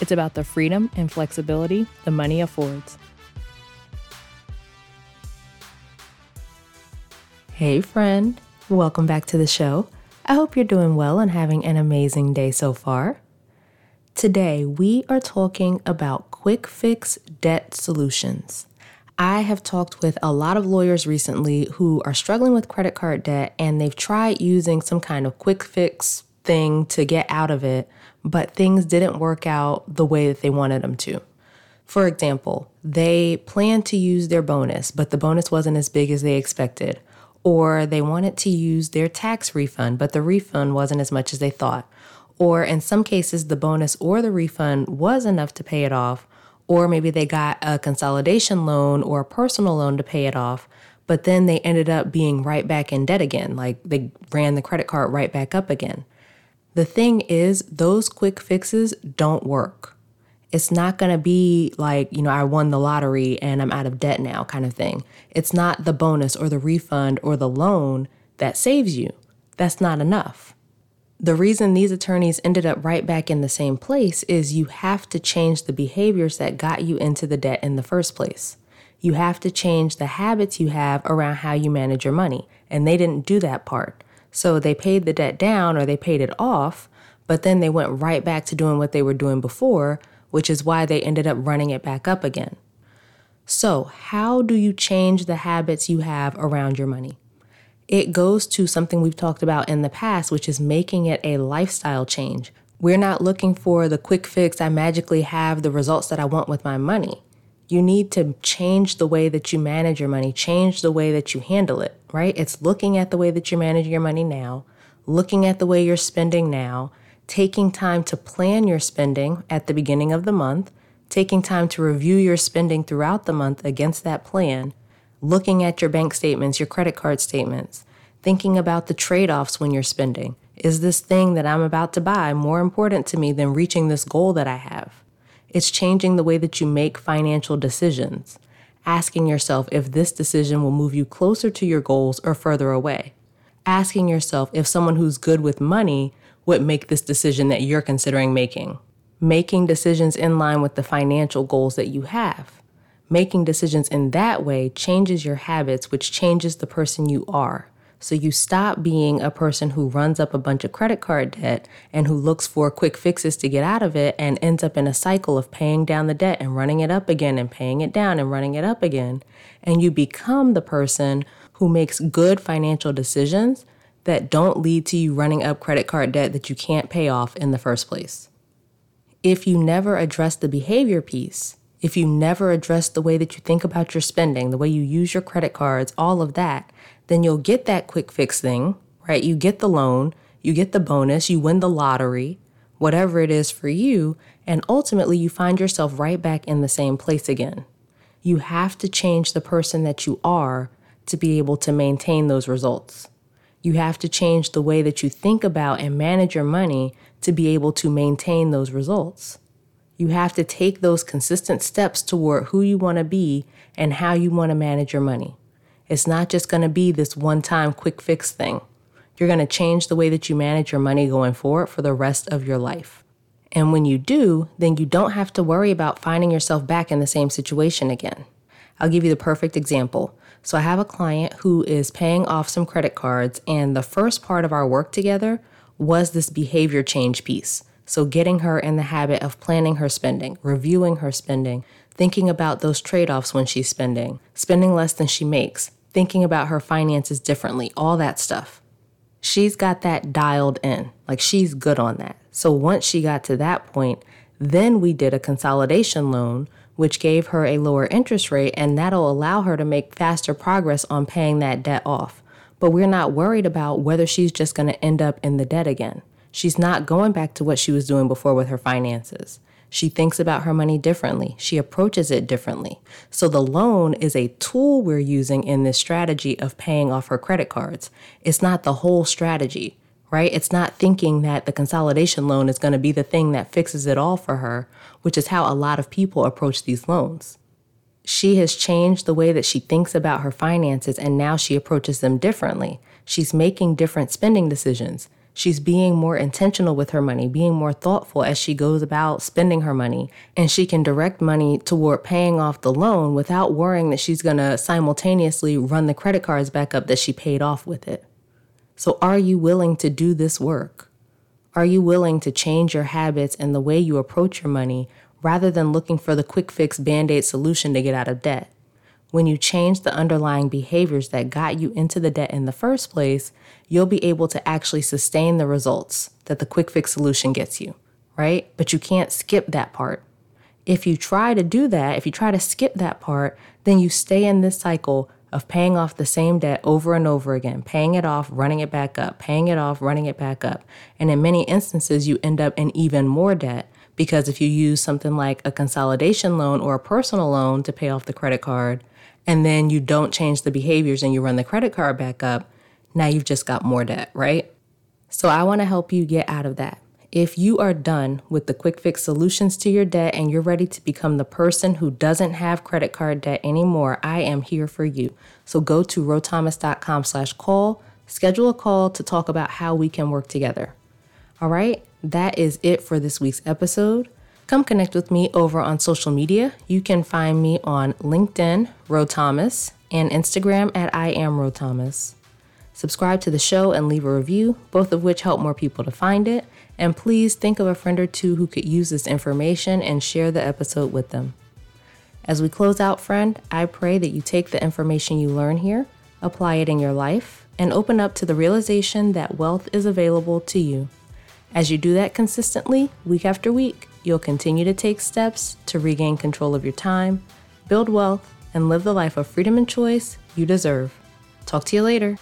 it's about the freedom and flexibility the money affords. Hey, friend. Welcome back to the show. I hope you're doing well and having an amazing day so far. Today, we are talking about quick fix debt solutions. I have talked with a lot of lawyers recently who are struggling with credit card debt and they've tried using some kind of quick fix thing to get out of it, but things didn't work out the way that they wanted them to. For example, they planned to use their bonus, but the bonus wasn't as big as they expected. Or they wanted to use their tax refund, but the refund wasn't as much as they thought. Or in some cases, the bonus or the refund was enough to pay it off, or maybe they got a consolidation loan or a personal loan to pay it off, but then they ended up being right back in debt again. Like they ran the credit card right back up again. The thing is, those quick fixes don't work. It's not going to be like, you know, I won the lottery and I'm out of debt now kind of thing. It's not the bonus or the refund or the loan that saves you. That's not enough. The reason these attorneys ended up right back in the same place is you have to change the behaviors that got you into the debt in the first place. You have to change the habits you have around how you manage your money. And they didn't do that part. So they paid the debt down or they paid it off, but then they went right back to doing what they were doing before, which is why they ended up running it back up again. So, how do you change the habits you have around your money? it goes to something we've talked about in the past, which is making it a lifestyle change. We're not looking for the quick fix, I magically have the results that I want with my money. You need to change the way that you manage your money, change the way that you handle it, right? It's looking at the way that you're managing your money now, looking at the way you're spending now, taking time to plan your spending at the beginning of the month, taking time to review your spending throughout the month against that plan, looking at your bank statements, your credit card statements, thinking about the trade offs when you're spending. Is this thing that I'm about to buy more important to me than reaching this goal that I have? It's changing the way that you make financial decisions, asking yourself if this decision will move you closer to your goals or further away. Asking yourself if someone who's good with money would make this decision that you're considering making. Making decisions in line with the financial goals that you have. Making decisions in that way changes your habits, which changes the person you are. So you stop being a person who runs up a bunch of credit card debt and who looks for quick fixes to get out of it and ends up in a cycle of paying down the debt and running it up again and paying it down and running it up again. And you become the person who makes good financial decisions that don't lead to you running up credit card debt that you can't pay off in the first place. If you never address the behavior piece, if you never address the way that you think about your spending, the way you use your credit cards, all of that, then you'll get that quick fix thing, right? You get the loan, you get the bonus, you win the lottery, whatever it is for you, and ultimately you find yourself right back in the same place again. You have to change the person that you are to be able to maintain those results. You have to change the way that you think about and manage your money to be able to maintain those results. You have to take those consistent steps toward who you want to be and how you want to manage your money. It's not just going to be this one time quick fix thing. You're going to change the way that you manage your money going forward for the rest of your life. And when you do, then you don't have to worry about finding yourself back in the same situation again. I'll give you the perfect example. So, I have a client who is paying off some credit cards, and the first part of our work together was this behavior change piece. So, getting her in the habit of planning her spending, reviewing her spending, thinking about those trade offs when she's spending, spending less than she makes, thinking about her finances differently, all that stuff. She's got that dialed in. Like she's good on that. So, once she got to that point, then we did a consolidation loan, which gave her a lower interest rate, and that'll allow her to make faster progress on paying that debt off. But we're not worried about whether she's just going to end up in the debt again. She's not going back to what she was doing before with her finances. She thinks about her money differently. She approaches it differently. So the loan is a tool we're using in this strategy of paying off her credit cards. It's not the whole strategy, right? It's not thinking that the consolidation loan is going to be the thing that fixes it all for her, which is how a lot of people approach these loans. She has changed the way that she thinks about her finances and now she approaches them differently. She's making different spending decisions. She's being more intentional with her money, being more thoughtful as she goes about spending her money. And she can direct money toward paying off the loan without worrying that she's going to simultaneously run the credit cards back up that she paid off with it. So, are you willing to do this work? Are you willing to change your habits and the way you approach your money rather than looking for the quick fix band aid solution to get out of debt? When you change the underlying behaviors that got you into the debt in the first place, you'll be able to actually sustain the results that the quick fix solution gets you, right? But you can't skip that part. If you try to do that, if you try to skip that part, then you stay in this cycle of paying off the same debt over and over again, paying it off, running it back up, paying it off, running it back up. And in many instances, you end up in even more debt because if you use something like a consolidation loan or a personal loan to pay off the credit card, and then you don't change the behaviors and you run the credit card back up, now you've just got more debt, right? So I want to help you get out of that. If you are done with the quick fix solutions to your debt and you're ready to become the person who doesn't have credit card debt anymore, I am here for you. So go to rhothomas.com slash call, schedule a call to talk about how we can work together. All right, that is it for this week's episode. Come connect with me over on social media. You can find me on LinkedIn, Rho Thomas, and Instagram at I am Rho Thomas. Subscribe to the show and leave a review, both of which help more people to find it. And please think of a friend or two who could use this information and share the episode with them. As we close out, friend, I pray that you take the information you learn here, apply it in your life, and open up to the realization that wealth is available to you. As you do that consistently, week after week, you'll continue to take steps to regain control of your time, build wealth, and live the life of freedom and choice you deserve. Talk to you later.